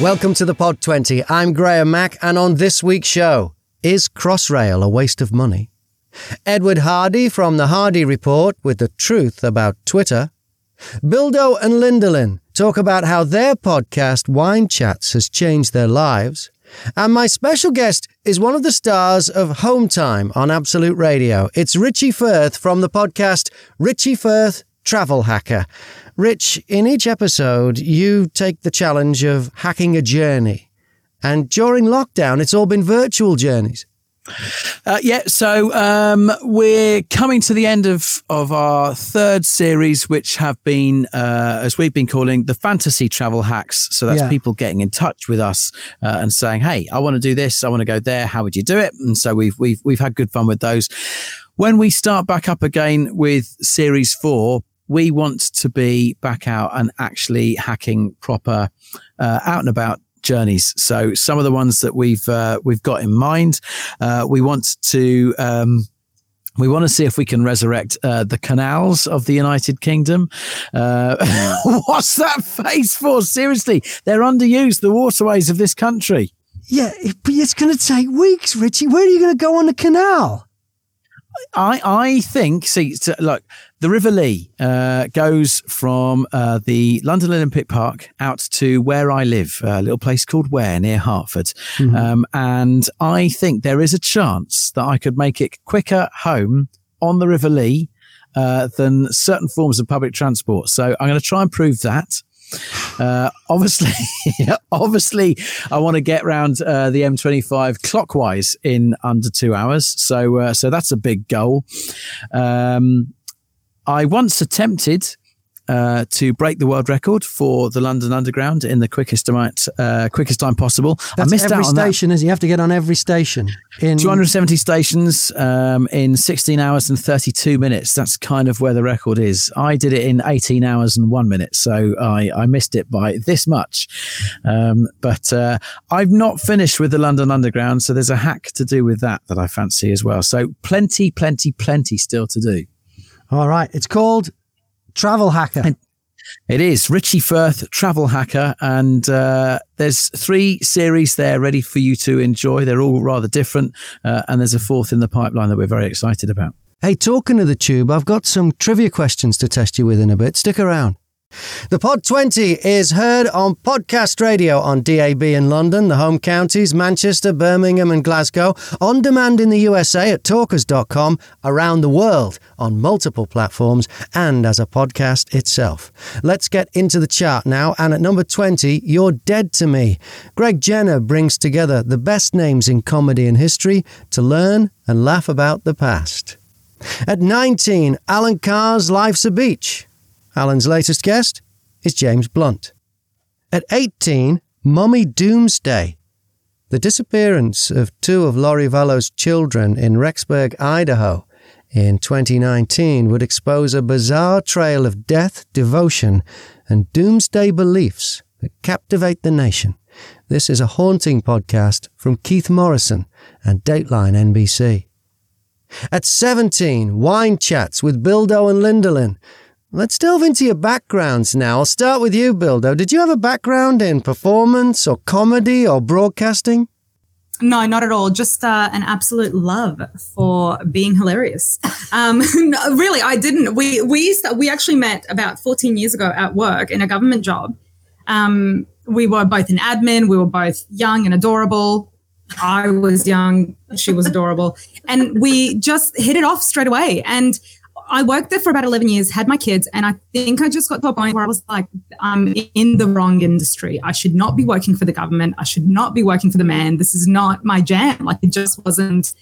Welcome to the Pod 20. I'm Graham Mack, and on this week's show, is Crossrail a waste of money? Edward Hardy from the Hardy Report with the truth about Twitter. Bildo and Lindelin talk about how their podcast Wine Chats has changed their lives. And my special guest is one of the stars of Home Time on Absolute Radio. It's Richie Firth from the podcast Richie Firth Travel Hacker. Rich, in each episode, you take the challenge of hacking a journey. And during lockdown, it's all been virtual journeys. Uh, yeah, so um, we're coming to the end of, of our third series, which have been, uh, as we've been calling, the fantasy travel hacks. So that's yeah. people getting in touch with us uh, and saying, "Hey, I want to do this. I want to go there. How would you do it?" And so we've we've we've had good fun with those. When we start back up again with series four, we want to be back out and actually hacking proper uh, out and about journeys. So some of the ones that we've uh, we've got in mind, uh, we want to. Um, we want to see if we can resurrect uh, the canals of the United Kingdom. Uh, what's that face for? Seriously, they're underused, the waterways of this country. Yeah, but it's going to take weeks, Richie. Where are you going to go on the canal? I I think see look the River Lee uh, goes from uh, the London Olympic Park out to where I live, a little place called Ware near Hertford, mm-hmm. um, and I think there is a chance that I could make it quicker home on the River Lee uh, than certain forms of public transport. So I'm going to try and prove that. Uh, obviously, obviously, I want to get round uh, the M25 clockwise in under two hours. So, uh, so that's a big goal. Um, I once attempted uh, to break the world record for the London Underground in the quickest amount, uh, quickest time possible. That's I missed every out on station, is you have to get on every station in 270 stations um, in 16 hours and 32 minutes. That's kind of where the record is. I did it in 18 hours and one minute, so I, I missed it by this much. Um, but uh, I've not finished with the London Underground, so there's a hack to do with that that I fancy as well. So plenty, plenty, plenty still to do. All right, it's called Travel Hacker. And it is Richie Firth, Travel Hacker, and uh, there's three series there ready for you to enjoy. They're all rather different, uh, and there's a fourth in the pipeline that we're very excited about. Hey, talking of the tube, I've got some trivia questions to test you with in a bit. Stick around. The Pod 20 is heard on podcast radio on DAB in London, the home counties, Manchester, Birmingham, and Glasgow, on demand in the USA at talkers.com, around the world on multiple platforms, and as a podcast itself. Let's get into the chart now. And at number 20, You're Dead to Me. Greg Jenner brings together the best names in comedy and history to learn and laugh about the past. At 19, Alan Carr's Life's a Beach. Alan's latest guest is James Blunt. At 18, Mummy Doomsday. The disappearance of two of Lori Vallow's children in Rexburg, Idaho in 2019 would expose a bizarre trail of death, devotion, and doomsday beliefs that captivate the nation. This is a haunting podcast from Keith Morrison and Dateline NBC. At 17, Wine Chats with Bildo and Lindelin. Let's delve into your backgrounds now. I'll start with you, Bildo. Did you have a background in performance or comedy or broadcasting? No, not at all. Just uh, an absolute love for being hilarious. Um, no, really, I didn't. We we to, we actually met about 14 years ago at work in a government job. Um, we were both in admin. We were both young and adorable. I was young. She was adorable, and we just hit it off straight away. And I worked there for about 11 years, had my kids, and I think I just got to a point where I was like, I'm in the wrong industry. I should not be working for the government. I should not be working for the man. This is not my jam. Like it just wasn't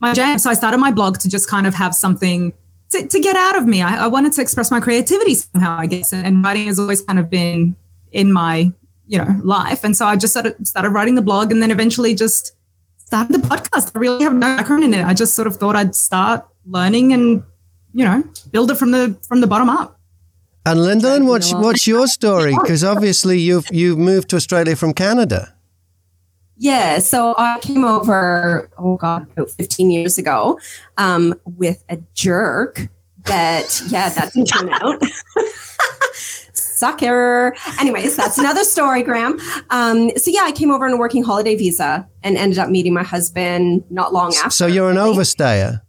my jam. So I started my blog to just kind of have something to, to get out of me. I, I, wanted to express my creativity somehow, I guess. And, and writing has always kind of been in my, you know, life. And so I just started, started writing the blog and then eventually just started the podcast. I really have no background in it. I just sort of thought I'd start learning and you know, build it from the from the bottom up. And Lyndon, what's what's your story? Because obviously you've you've moved to Australia from Canada. Yeah, so I came over, oh God, about 15 years ago um, with a jerk that, yeah, that didn't turn out. sucker. Anyways, that's another story, Graham. Um, so yeah, I came over on a working holiday visa and ended up meeting my husband not long after. So you're an overstayer.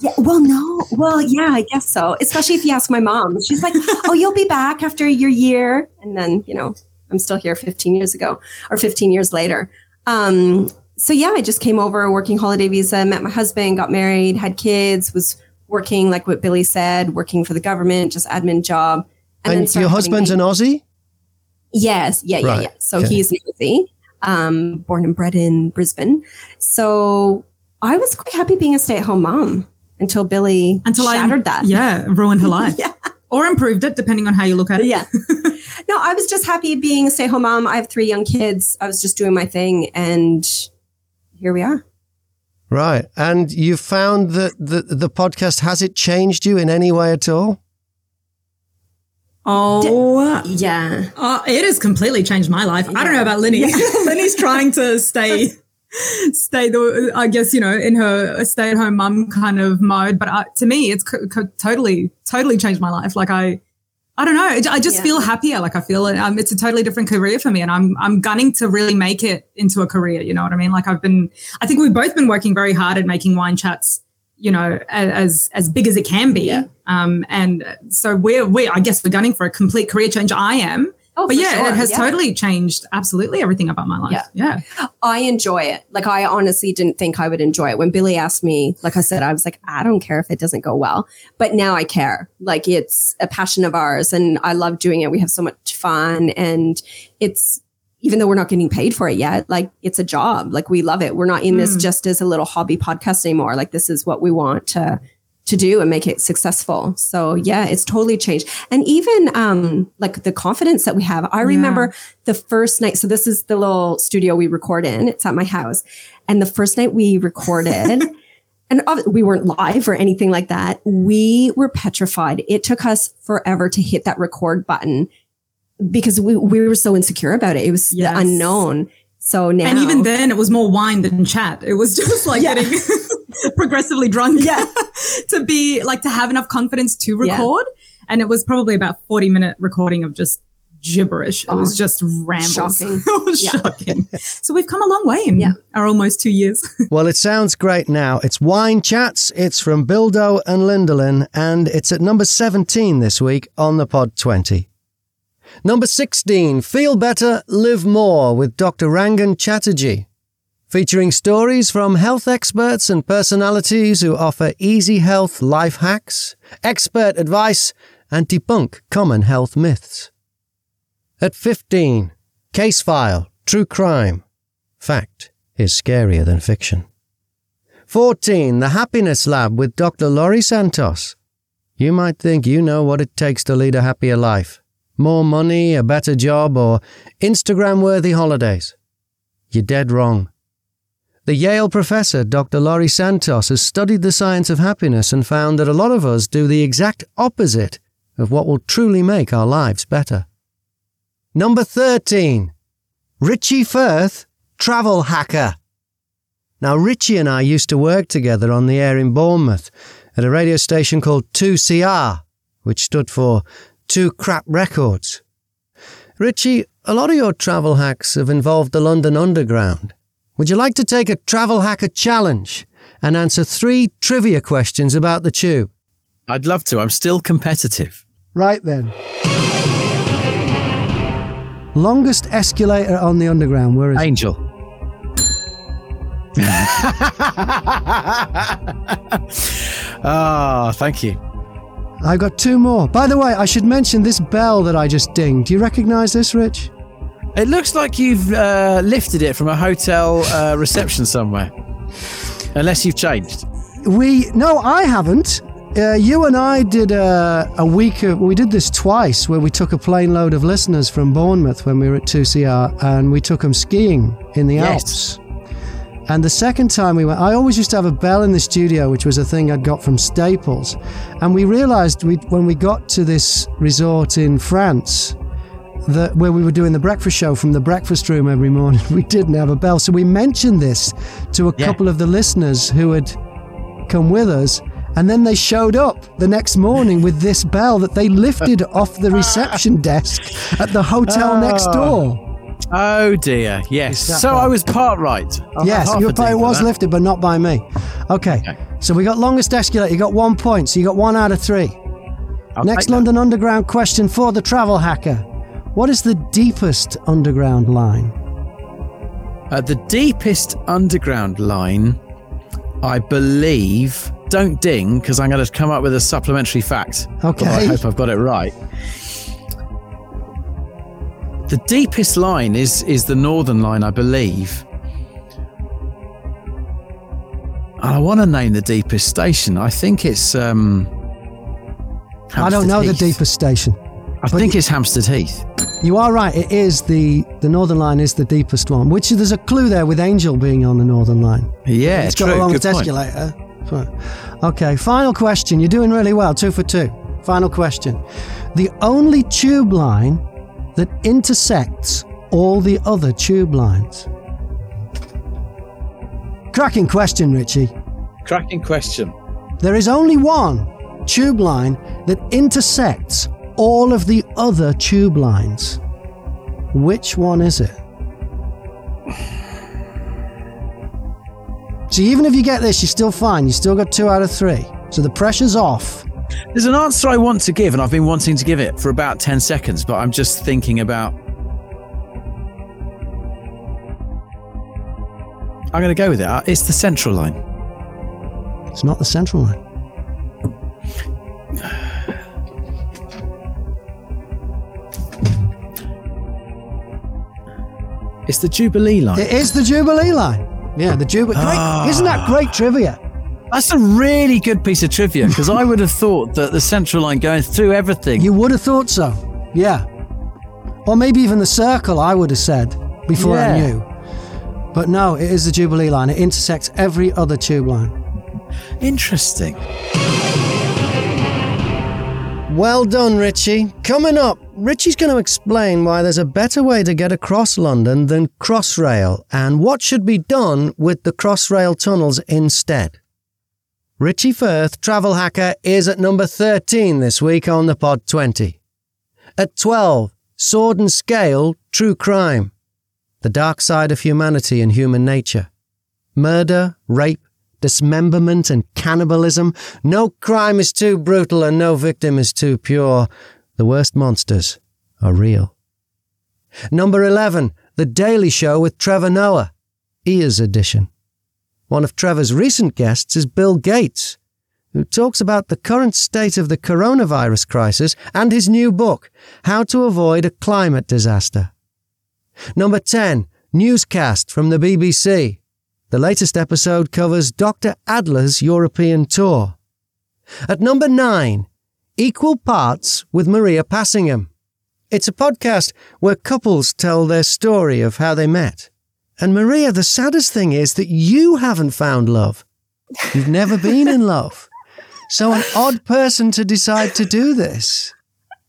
Yeah, well, no. Well, yeah, I guess so. Especially if you ask my mom. She's like, oh, you'll be back after your year. And then, you know, I'm still here 15 years ago or 15 years later. Um, so yeah, I just came over working holiday visa, met my husband, got married, had kids, was working like what Billy said, working for the government, just admin job. And, and your husband's an Aussie? Yes. Yeah. Yeah. Right. Yeah. So okay. he's an Aussie, um, born and bred in Brisbane. So I was quite happy being a stay at home mom until Billy until shattered I, that. Yeah. Ruined her life. yeah. Or improved it, depending on how you look at it. Yeah. no, I was just happy being a stay at home mom. I have three young kids. I was just doing my thing and here we are. Right. And you found that the, the podcast, has it changed you in any way at all? Oh, D- yeah. Uh, it has completely changed my life. Yeah. I don't know about Linny. Yeah. Linny's trying to stay, stay the, I guess, you know, in her stay at home mum kind of mode. But uh, to me, it's co- co- totally, totally changed my life. Like I, I don't know. I just yeah. feel happier. Like I feel um, it's a totally different career for me, and I'm I'm gunning to really make it into a career. You know what I mean? Like I've been. I think we've both been working very hard at making wine chats. You know, as as big as it can be. Yeah. Um, and so we're we I guess we're gunning for a complete career change. I am. Oh, but yeah, sure. it has yeah. totally changed absolutely everything about my life. Yeah. yeah. I enjoy it. Like I honestly didn't think I would enjoy it. When Billy asked me, like I said, I was like, I don't care if it doesn't go well. But now I care. Like it's a passion of ours and I love doing it. We have so much fun and it's even though we're not getting paid for it yet, like it's a job. Like we love it. We're not in mm. this just as a little hobby podcast anymore. Like this is what we want to to do and make it successful. So yeah, it's totally changed. And even um like the confidence that we have. I remember yeah. the first night. So this is the little studio we record in. It's at my house. And the first night we recorded and we weren't live or anything like that. We were petrified. It took us forever to hit that record button because we, we were so insecure about it. It was yes. the unknown. So now, and even then, it was more wine than chat. It was just like yeah. getting progressively drunk. Yeah, to be like to have enough confidence to record. Yeah. And it was probably about forty minute recording of just gibberish. It oh, was just rambles. Shocking. it was yeah. shocking. So we've come a long way in yeah. our almost two years. well, it sounds great now. It's Wine Chats. It's from Bildo and Lindelin, and it's at number 17 this week on the Pod 20. Number 16, Feel Better, Live More with Dr. Rangan Chatterjee. Featuring stories from health experts and personalities who offer easy health life hacks, expert advice, and debunk common health myths. At 15, Case File, True Crime. Fact is scarier than fiction. 14, The Happiness Lab with Dr. Laurie Santos. You might think you know what it takes to lead a happier life more money, a better job, or Instagram worthy holidays. You're dead wrong. The Yale professor, Dr. Laurie Santos, has studied the science of happiness and found that a lot of us do the exact opposite of what will truly make our lives better. Number 13. Richie Firth, travel hacker. Now, Richie and I used to work together on the air in Bournemouth at a radio station called 2CR, which stood for two crap records. Richie, a lot of your travel hacks have involved the London Underground. Would you like to take a travel hacker challenge and answer three trivia questions about the tube? I'd love to. I'm still competitive. Right then. Longest escalator on the underground. Where is it? Angel. Ah, oh, thank you. I got two more. By the way, I should mention this bell that I just dinged. Do you recognize this, Rich? It looks like you've uh, lifted it from a hotel uh, reception somewhere. Unless you've changed. We no, I haven't. Uh, you and I did a, a week of, we did this twice where we took a plane load of listeners from Bournemouth when we were at 2CR and we took them skiing in the yes. Alps. And the second time we went, I always used to have a bell in the studio, which was a thing I'd got from Staples. And we realized we, when we got to this resort in France, that where we were doing the breakfast show from the breakfast room every morning, we didn't have a bell. So we mentioned this to a yeah. couple of the listeners who had come with us. And then they showed up the next morning with this bell that they lifted off the reception desk at the hotel next ah. door. Oh dear, yes. So I was part right. Yes, your half a pay ding for was lifted, but not by me. Okay. Okay. So we got longest escalator. You got one point. So you got one out of three. I'll Next. London Underground question for the travel hacker. What is the deepest underground line? Uh, the deepest underground line, I believe. Don't ding, because I'm going to come up with a supplementary fact. Okay. I hope I've got it right. The deepest line is is the northern line, I believe. And I want to name the deepest station. I think it's. Um, I don't know the deepest station. I think it's Hampstead Heath. You are right. It is the the northern line is the deepest one. Which there's a clue there with Angel being on the northern line. Yeah, it's true. got a long escalator. Okay, final question. You're doing really well. Two for two. Final question. The only tube line that intersects all the other tube lines. Cracking question, Richie. Cracking question. There is only one tube line that intersects all of the other tube lines. Which one is it? So even if you get this, you're still fine. You still got two out of three. So the pressure's off. There's an answer I want to give, and I've been wanting to give it for about 10 seconds, but I'm just thinking about. I'm going to go with it. It's the central line. It's not the central line. It's the Jubilee line. It is the Jubilee line. Yeah, the Jubilee. Isn't that ah. great trivia? That's a really good piece of trivia because I would have thought that the central line going through everything. You would have thought so. Yeah. Or maybe even the circle, I would have said before I knew. But no, it is the Jubilee line. It intersects every other tube line. Interesting. Well done, Richie. Coming up, Richie's going to explain why there's a better way to get across London than Crossrail and what should be done with the Crossrail tunnels instead. Richie Firth, travel hacker, is at number 13 this week on the Pod 20. At 12, Sword and Scale, True Crime. The dark side of humanity and human nature. Murder, rape, dismemberment, and cannibalism. No crime is too brutal and no victim is too pure. The worst monsters are real. Number 11, The Daily Show with Trevor Noah, Ears Edition. One of Trevor's recent guests is Bill Gates, who talks about the current state of the coronavirus crisis and his new book, How to Avoid a Climate Disaster. Number 10, Newscast from the BBC. The latest episode covers Dr. Adler's European tour. At number 9, Equal Parts with Maria Passingham. It's a podcast where couples tell their story of how they met. And Maria, the saddest thing is that you haven't found love. You've never been in love. So an odd person to decide to do this.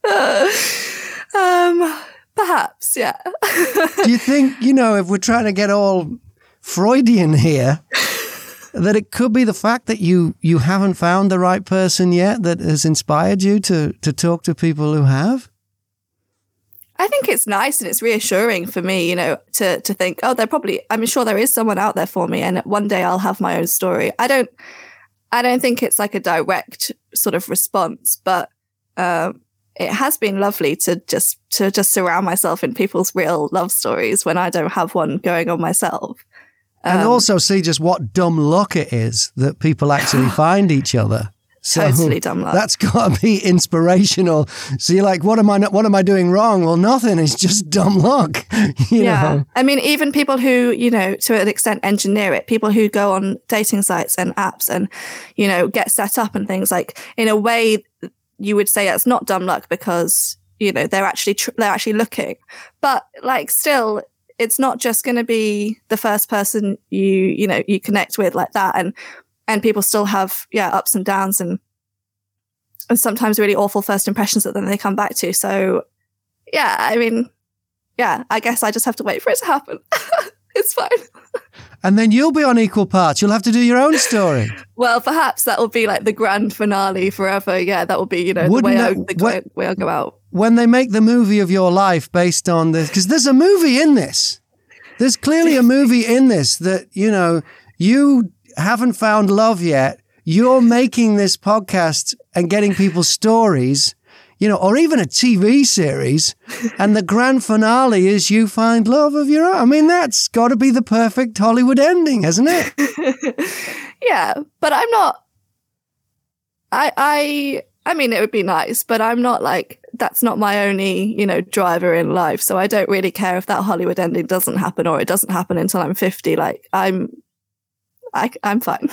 Um, perhaps, yeah. Do you think, you know, if we're trying to get all Freudian here, that it could be the fact that you you haven't found the right person yet that has inspired you to to talk to people who have? I think it's nice and it's reassuring for me, you know, to to think, oh, there probably I'm sure there is someone out there for me and one day I'll have my own story. I don't I don't think it's like a direct sort of response, but um it has been lovely to just to just surround myself in people's real love stories when I don't have one going on myself. And Um, also see just what dumb luck it is that people actually find each other. So Totally dumb luck. That's got to be inspirational. So you're like, what am I? What am I doing wrong? Well, nothing. It's just dumb luck. you yeah. know. I mean, even people who, you know, to an extent engineer it, people who go on dating sites and apps and, you know, get set up and things like, in a way, you would say it's not dumb luck because, you know, they're actually, tr- they're actually looking. But like, still, it's not just going to be the first person you, you know, you connect with like that. And, and people still have, yeah, ups and downs and, and sometimes really awful first impressions that then they come back to. So, yeah, I mean, yeah, I guess I just have to wait for it to happen. it's fine. And then you'll be on equal parts. You'll have to do your own story. well, perhaps that will be like the grand finale forever. Yeah, that will be, you know, Wouldn't the way, that, I, the way I go out. When they make the movie of your life based on this, because there's a movie in this. There's clearly a movie in this that, you know, you haven't found love yet. You're making this podcast and getting people's stories you know, or even a TV series, and the grand finale is you find love of your own. I mean, that's got to be the perfect Hollywood ending, hasn't it? yeah, but I'm not. I I I mean, it would be nice, but I'm not like that's not my only you know driver in life. So I don't really care if that Hollywood ending doesn't happen or it doesn't happen until I'm 50. Like I'm, I I'm fine.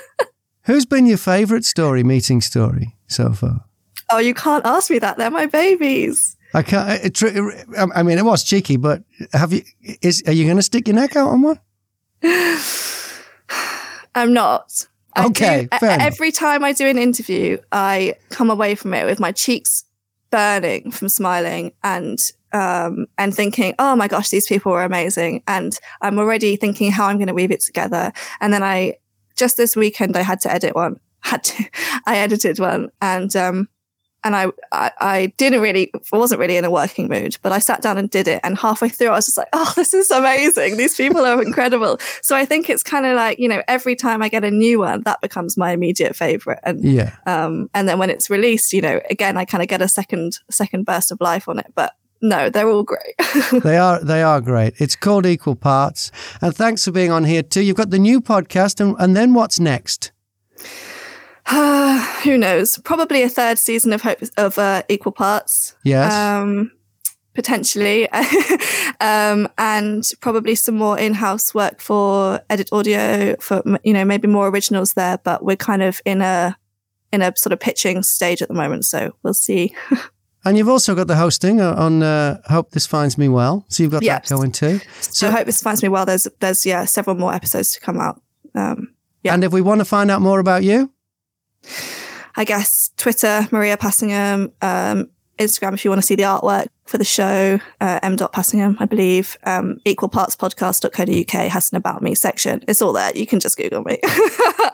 Who's been your favorite story, meeting story so far? Oh, you can't ask me that. They're my babies. I can't. I mean, it was cheeky, but have you? Is are you going to stick your neck out on one? I'm not. Okay. Do, every time I do an interview, I come away from it with my cheeks burning from smiling and um, and thinking, oh my gosh, these people were amazing, and I'm already thinking how I'm going to weave it together. And then I just this weekend I had to edit one. Had to, I edited one, and um, and I, I, I didn't really wasn't really in a working mood but i sat down and did it and halfway through i was just like oh this is amazing these people are incredible so i think it's kind of like you know every time i get a new one that becomes my immediate favorite and yeah um and then when it's released you know again i kind of get a second second burst of life on it but no, they're all great. they are they are great. It's called Equal Parts. And thanks for being on here too. You've got the new podcast and, and then what's next? who knows? Probably a third season of Hope of uh, Equal Parts. Yes. Um, potentially, um, and probably some more in-house work for edit audio for you know maybe more originals there. But we're kind of in a in a sort of pitching stage at the moment, so we'll see. and you've also got the hosting on uh, Hope This Finds Me Well, so you've got that going too. So, so Hope This Finds Me Well. There's there's yeah several more episodes to come out. Um, yeah. And if we want to find out more about you, I guess Twitter, Maria Passingham, um, Instagram if you want to see the artwork for the show, uh, m.passingham, I believe. Um, equalpartspodcast.co.uk has an about me section. It's all there. You can just Google me.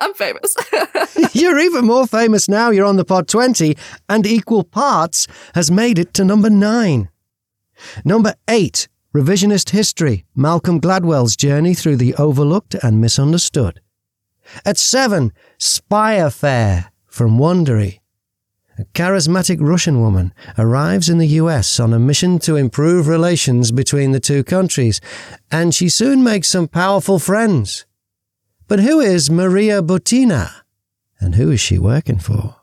I'm famous. You're even more famous now. You're on the pod 20 and Equal Parts has made it to number nine. Number eight, Revisionist History, Malcolm Gladwell's journey through the overlooked and misunderstood. At seven, Spy Affair from Wondery. A charismatic Russian woman arrives in the US on a mission to improve relations between the two countries, and she soon makes some powerful friends. But who is Maria Butina? And who is she working for?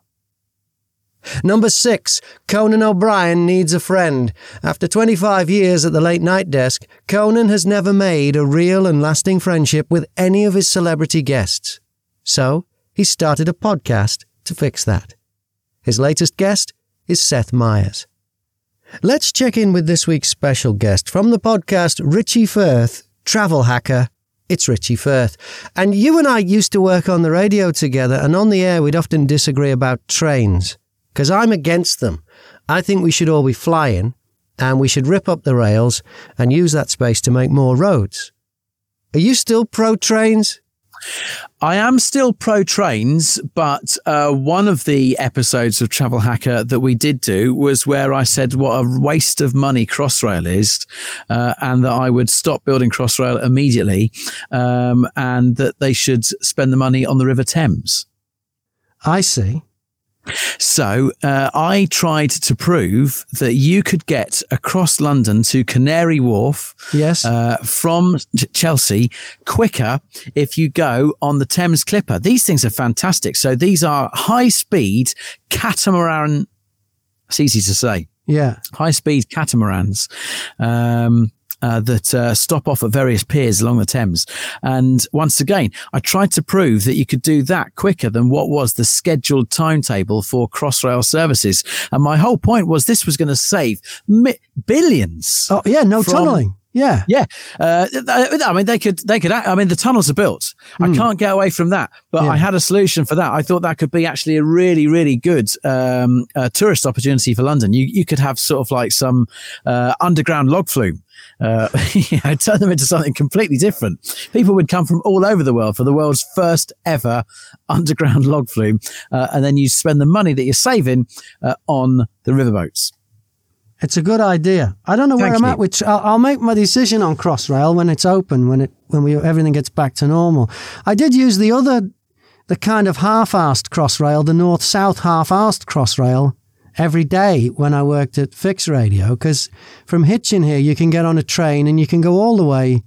Number six, Conan O'Brien needs a friend. After 25 years at the late night desk, Conan has never made a real and lasting friendship with any of his celebrity guests. So, he started a podcast to fix that. His latest guest is Seth Meyers. Let's check in with this week's special guest from the podcast Richie Firth, travel hacker. It's Richie Firth. And you and I used to work on the radio together, and on the air, we'd often disagree about trains because I'm against them. I think we should all be flying and we should rip up the rails and use that space to make more roads. Are you still pro trains? I am still pro trains, but uh, one of the episodes of Travel Hacker that we did do was where I said what a waste of money Crossrail is, uh, and that I would stop building Crossrail immediately, um, and that they should spend the money on the River Thames. I see. So uh, I tried to prove that you could get across London to Canary Wharf, yes, uh, from Chelsea quicker if you go on the Thames Clipper. These things are fantastic. So these are high speed catamaran. It's easy to say. Yeah, high speed catamarans. Um, uh, that uh, stop off at various piers along the Thames. And once again, I tried to prove that you could do that quicker than what was the scheduled timetable for Crossrail services. And my whole point was this was going to save mi- billions. Oh, yeah, no tunneling. Yeah, yeah. Uh, I mean, they could, they could. I mean, the tunnels are built. Mm. I hmm. can't get away from that. But yeah. I had a solution for that. I thought that could be actually a really, really good um, uh, tourist opportunity for London. You you could have sort of like some uh, underground log flume. Uh, you know, turn them into something completely different. People would come from all over the world for the world's first ever underground log flume, uh, and then you spend the money that you're saving uh, on the riverboats. It's a good idea. I don't know where I'm you. at with. I'll, I'll, make my decision on Crossrail when it's open, when it when we everything gets back to normal. I did use the other, the kind of half-assed Crossrail, the north-south half-assed Crossrail, every day when I worked at Fix Radio, because from Hitchin here you can get on a train and you can go all the way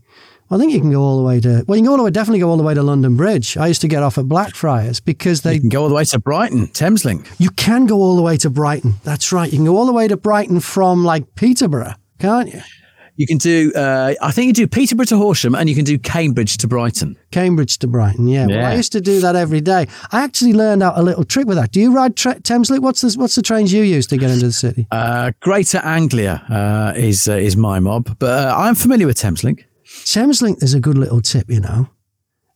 I think you can go all the way to. Well, you can go all the way, definitely go all the way to London Bridge. I used to get off at Blackfriars because they you can go all the way to Brighton, Thameslink. You can go all the way to Brighton. That's right. You can go all the way to Brighton from like Peterborough, can't you? You can do. Uh, I think you do Peterborough to Horsham, and you can do Cambridge to Brighton. Cambridge to Brighton. Yeah. yeah. Well, I used to do that every day. I actually learned out a little trick with that. Do you ride tra- Thameslink? What's the What's the trains you use to get into the city? Uh, Greater Anglia uh, is uh, is my mob, but uh, I'm familiar with Thameslink. Thameslink is a good little tip, you know.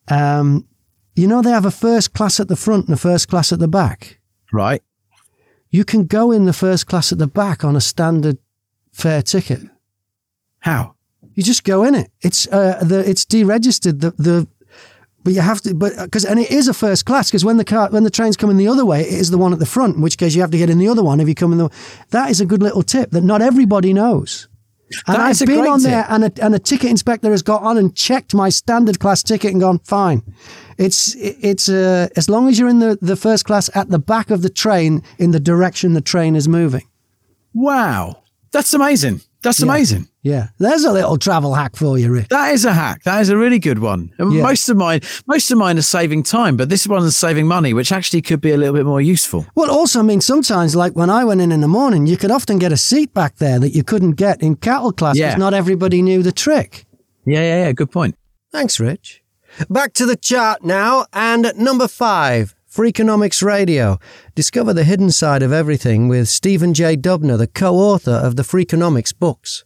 Um, you know, they have a first class at the front and a first class at the back. Right. You can go in the first class at the back on a standard fare ticket. How? You just go in it. It's uh, the it's deregistered. The the but you have to but because and it is a first class because when the car when the train's coming the other way, it is the one at the front. In which case you have to get in the other one if you come in the. That is a good little tip that not everybody knows. And that I've been on there, and a, and a ticket inspector has got on and checked my standard class ticket and gone, fine. It's it's uh, as long as you're in the, the first class at the back of the train in the direction the train is moving. Wow, that's amazing. That's yeah. amazing. Yeah, there's a little travel hack for you, Rick. That is a hack. That is a really good one. Yeah. Most of mine, most of mine are saving time, but this one is saving money, which actually could be a little bit more useful. Well, also, I mean, sometimes, like when I went in in the morning, you could often get a seat back there that you couldn't get in cattle class because yeah. not everybody knew the trick. Yeah, yeah, yeah. Good point. Thanks, Rich. Back to the chart now, and at number five. Freakonomics Radio. Discover the hidden side of everything with Stephen J. Dubner, the co-author of the Freakonomics books.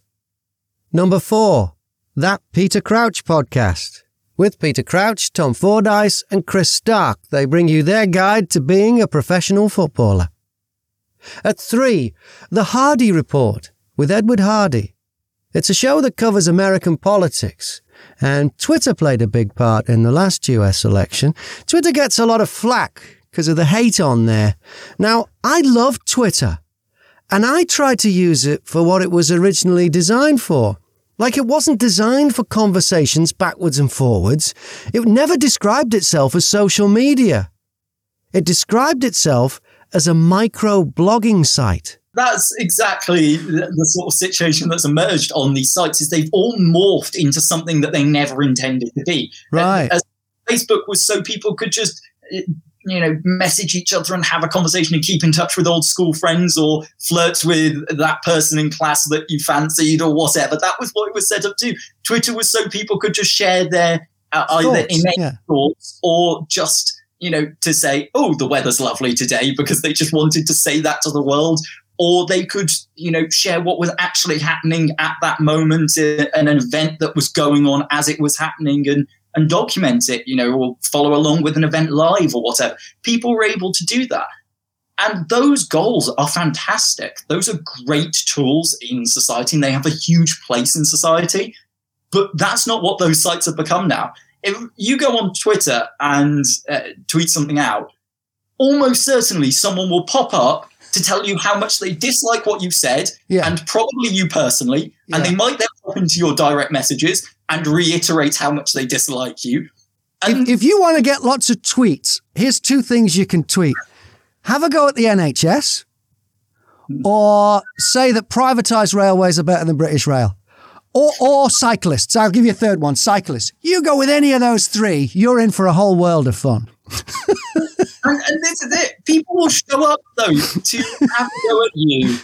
Number four, That Peter Crouch podcast. With Peter Crouch, Tom Fordyce, and Chris Stark, they bring you their guide to being a professional footballer. At three, The Hardy Report with Edward Hardy. It's a show that covers American politics, and Twitter played a big part in the last US election. Twitter gets a lot of flack because of the hate on there. Now, I love Twitter, and I try to use it for what it was originally designed for. Like it wasn't designed for conversations backwards and forwards. It never described itself as social media. It described itself as a micro blogging site that's exactly the, sort of situation that's emerged on these sites is they've all morphed into something that they never intended to be right As facebook was so people could just eh, you know message each other and have a conversation and keep in touch with old school friends or flirt with that person in class that you fancied or whatever. That was what it was set up to. Twitter was so people could just share their uh, either innate yeah. thoughts or just you know, to say, oh, the weather's lovely today because they just wanted to say that to the world, or they could, you know, share what was actually happening at that moment, uh, an event that was going on as it was happening, and and document it, you know, or follow along with an event live or whatever. People were able to do that. And those goals are fantastic. Those are great tools in society and they have a huge place in society. But that's not what those sites have become now. If you go on Twitter and uh, tweet something out, almost certainly someone will pop up to tell you how much they dislike what you've said, yeah. and probably you personally. Yeah. And they might then pop into your direct messages and reiterate how much they dislike you. And if, if you want to get lots of tweets, here's two things you can tweet have a go at the NHS, or say that privatized railways are better than British Rail. Or, or cyclists. I'll give you a third one cyclists. You go with any of those three, you're in for a whole world of fun. and, and, this is it. People will show up though to have a go at you.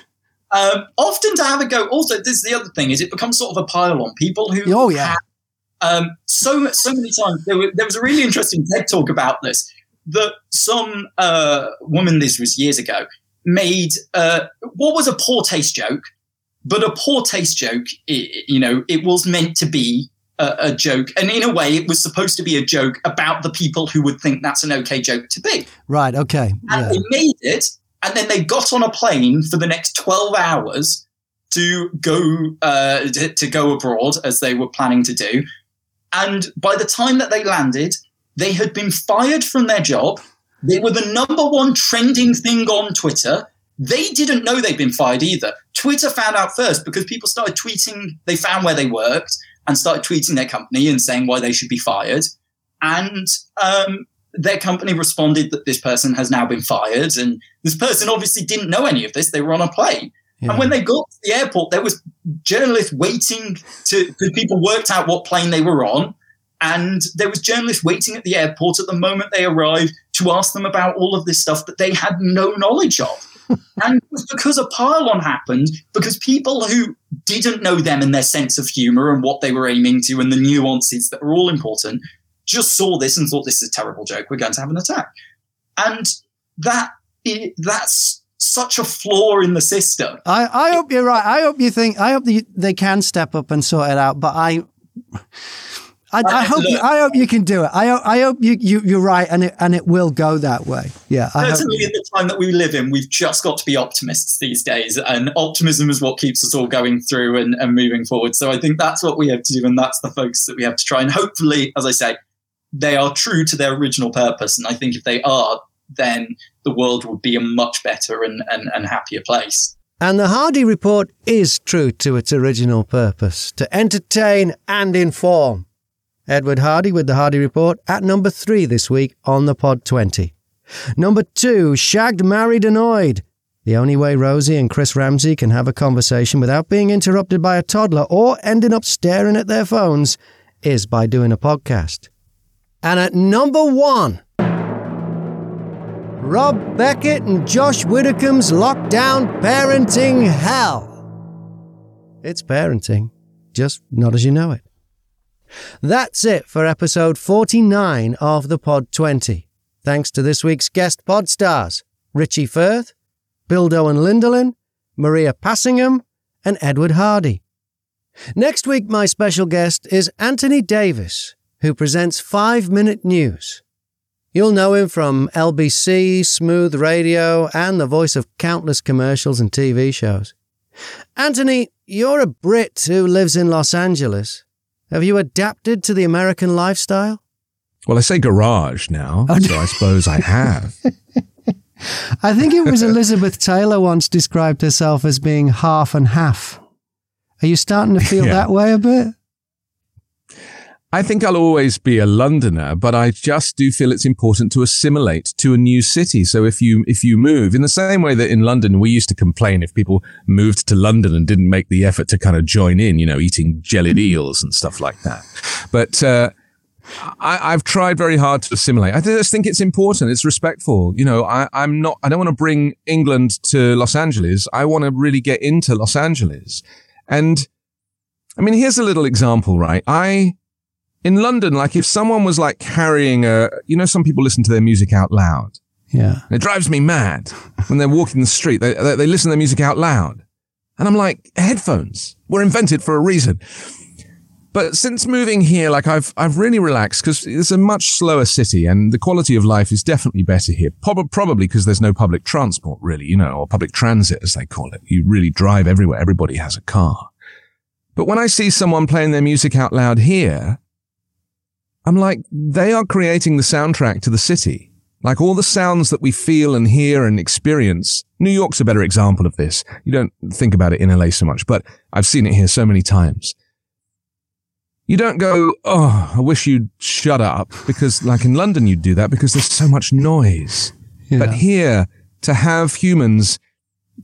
Um, often to have a go. Also, this is the other thing: is it becomes sort of a pile on people who. Oh yeah. Have, um, so so many times there, were, there, was a really interesting TED talk about this. That some uh, woman, this was years ago, made uh, what was a poor taste joke, but a poor taste joke, it, you know, it was meant to be a, a, joke. And in a way, it was supposed to be a joke about the people who would think that's an okay joke to be. Right. Okay. And yeah. they made it. And then they got on a plane for the next 12 hours to go uh, to, go abroad as they were planning to do. And by the time that they landed, they had been fired from their job. They were the number one trending thing on Twitter. They didn't know they'd been fired either. Twitter found out first because people started tweeting, they found where they worked and started tweeting their company and saying why they should be fired. And um, their company responded that this person has now been fired. And this person obviously didn't know any of this. They were on a plane. Yeah. And when they got to the airport, there was journalists waiting to because people worked out what plane they were on, and there was journalists waiting at the airport at the moment they arrived to ask them about all of this stuff that they had no knowledge of. and it was because a pile-on happened because people who didn't know them and their sense of humor and what they were aiming to and the nuances that were all important just saw this and thought this is a terrible joke. We're going to have an attack, and that that's such a flaw in the system. I, I hope you're right. I hope you think. I hope the, they can step up and sort it out. But I. I, I, hope you, I hope you can do it. I, I hope you, you you're right, and it and it will go that way. Yeah, I certainly in the time that we live in, we've just got to be optimists these days, and optimism is what keeps us all going through and, and moving forward. So I think that's what we have to do, and that's the focus that we have to try. And hopefully, as I say, they are true to their original purpose. And I think if they are, then the world would be a much better and, and, and happier place. And the Hardy Report is true to its original purpose to entertain and inform. Edward Hardy with the Hardy Report at number three this week on the Pod 20. Number two, Shagged, Married, Annoyed. The only way Rosie and Chris Ramsey can have a conversation without being interrupted by a toddler or ending up staring at their phones is by doing a podcast. And at number one, Rob Beckett and Josh Widdicombe's Lockdown Parenting Hell. It's parenting, just not as you know it. That's it for episode 49 of the Pod 20. Thanks to this week's guest pod stars Richie Firth, Bildo and Lindelin, Maria Passingham, and Edward Hardy. Next week, my special guest is Anthony Davis, who presents Five Minute News. You'll know him from LBC, Smooth Radio, and the voice of countless commercials and TV shows. Anthony, you're a Brit who lives in Los Angeles. Have you adapted to the American lifestyle? Well, I say garage now, oh, so I suppose I have. I think it was Elizabeth Taylor once described herself as being half and half. Are you starting to feel yeah. that way a bit? I think I'll always be a Londoner, but I just do feel it's important to assimilate to a new city. So if you, if you move in the same way that in London, we used to complain if people moved to London and didn't make the effort to kind of join in, you know, eating jellied eels and stuff like that. But, uh, I, have tried very hard to assimilate. I just think it's important. It's respectful. You know, I, I'm not, I don't want to bring England to Los Angeles. I want to really get into Los Angeles. And I mean, here's a little example, right? I, in London, like if someone was like carrying a, you know, some people listen to their music out loud. Yeah. It drives me mad when they're walking the street. They, they, they listen to their music out loud. And I'm like, headphones were invented for a reason. But since moving here, like I've, I've really relaxed because it's a much slower city and the quality of life is definitely better here. Probably because there's no public transport really, you know, or public transit as they call it. You really drive everywhere. Everybody has a car. But when I see someone playing their music out loud here, I'm like, they are creating the soundtrack to the city. Like all the sounds that we feel and hear and experience. New York's a better example of this. You don't think about it in LA so much, but I've seen it here so many times. You don't go, oh, I wish you'd shut up because like in London you'd do that because there's so much noise. Yeah. But here to have humans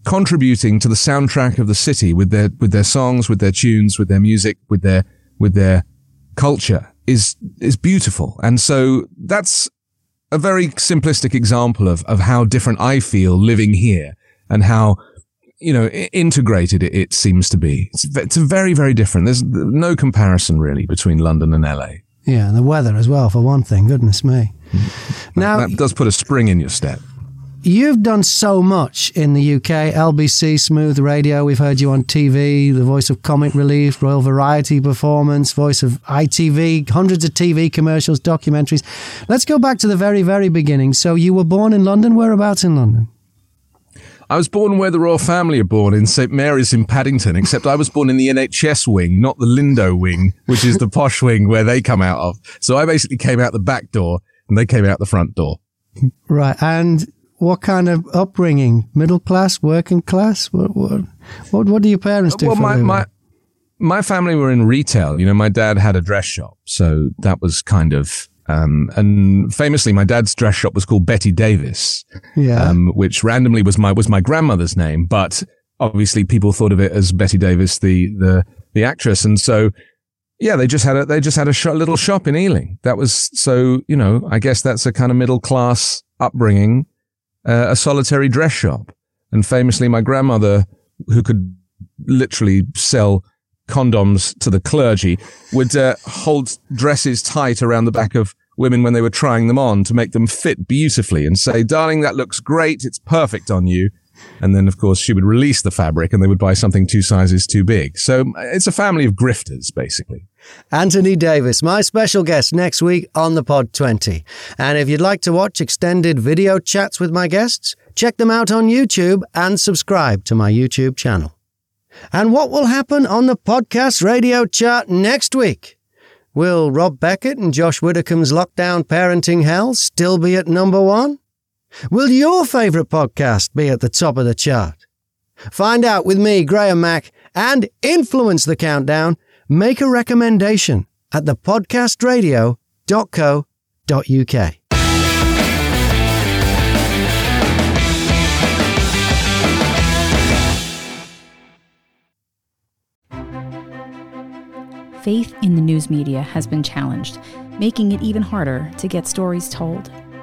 contributing to the soundtrack of the city with their, with their songs, with their tunes, with their music, with their, with their culture is is beautiful. And so that's a very simplistic example of of how different I feel living here and how you know integrated it, it seems to be. It's, it's very very different. There's no comparison really between London and LA. Yeah, and the weather as well for one thing. Goodness me. Mm-hmm. Now that does put a spring in your step. You've done so much in the UK. LBC, Smooth Radio. We've heard you on TV, the voice of Comic Relief, Royal Variety Performance, voice of ITV, hundreds of TV commercials, documentaries. Let's go back to the very, very beginning. So you were born in London. Whereabouts in London? I was born where the royal family are born in St Mary's in Paddington, except I was born in the NHS wing, not the Lindo wing, which is the posh wing where they come out of. So I basically came out the back door and they came out the front door. Right. And what kind of upbringing? Middle class, working class? What what what, what do your parents do? Well, my, my my family were in retail. You know, my dad had a dress shop, so that was kind of um, and famously, my dad's dress shop was called Betty Davis, yeah. um, which randomly was my was my grandmother's name, but obviously people thought of it as Betty Davis, the the the actress, and so yeah, they just had a they just had a sh- little shop in Ealing. That was so you know I guess that's a kind of middle class upbringing, uh, a solitary dress shop, and famously my grandmother, who could literally sell condoms to the clergy would uh, hold dresses tight around the back of women when they were trying them on to make them fit beautifully and say, darling, that looks great. It's perfect on you. And then, of course, she would release the fabric and they would buy something two sizes too big. So it's a family of grifters, basically. Anthony Davis, my special guest next week on the Pod 20. And if you'd like to watch extended video chats with my guests, check them out on YouTube and subscribe to my YouTube channel. And what will happen on the podcast radio chart next week? Will Rob Beckett and Josh Widdicombe's Lockdown Parenting Hell still be at number one? Will your favourite podcast be at the top of the chart? Find out with me, Graham Mack, and influence the countdown. Make a recommendation at thepodcastradio.co.uk. faith in the news media has been challenged, making it even harder to get stories told.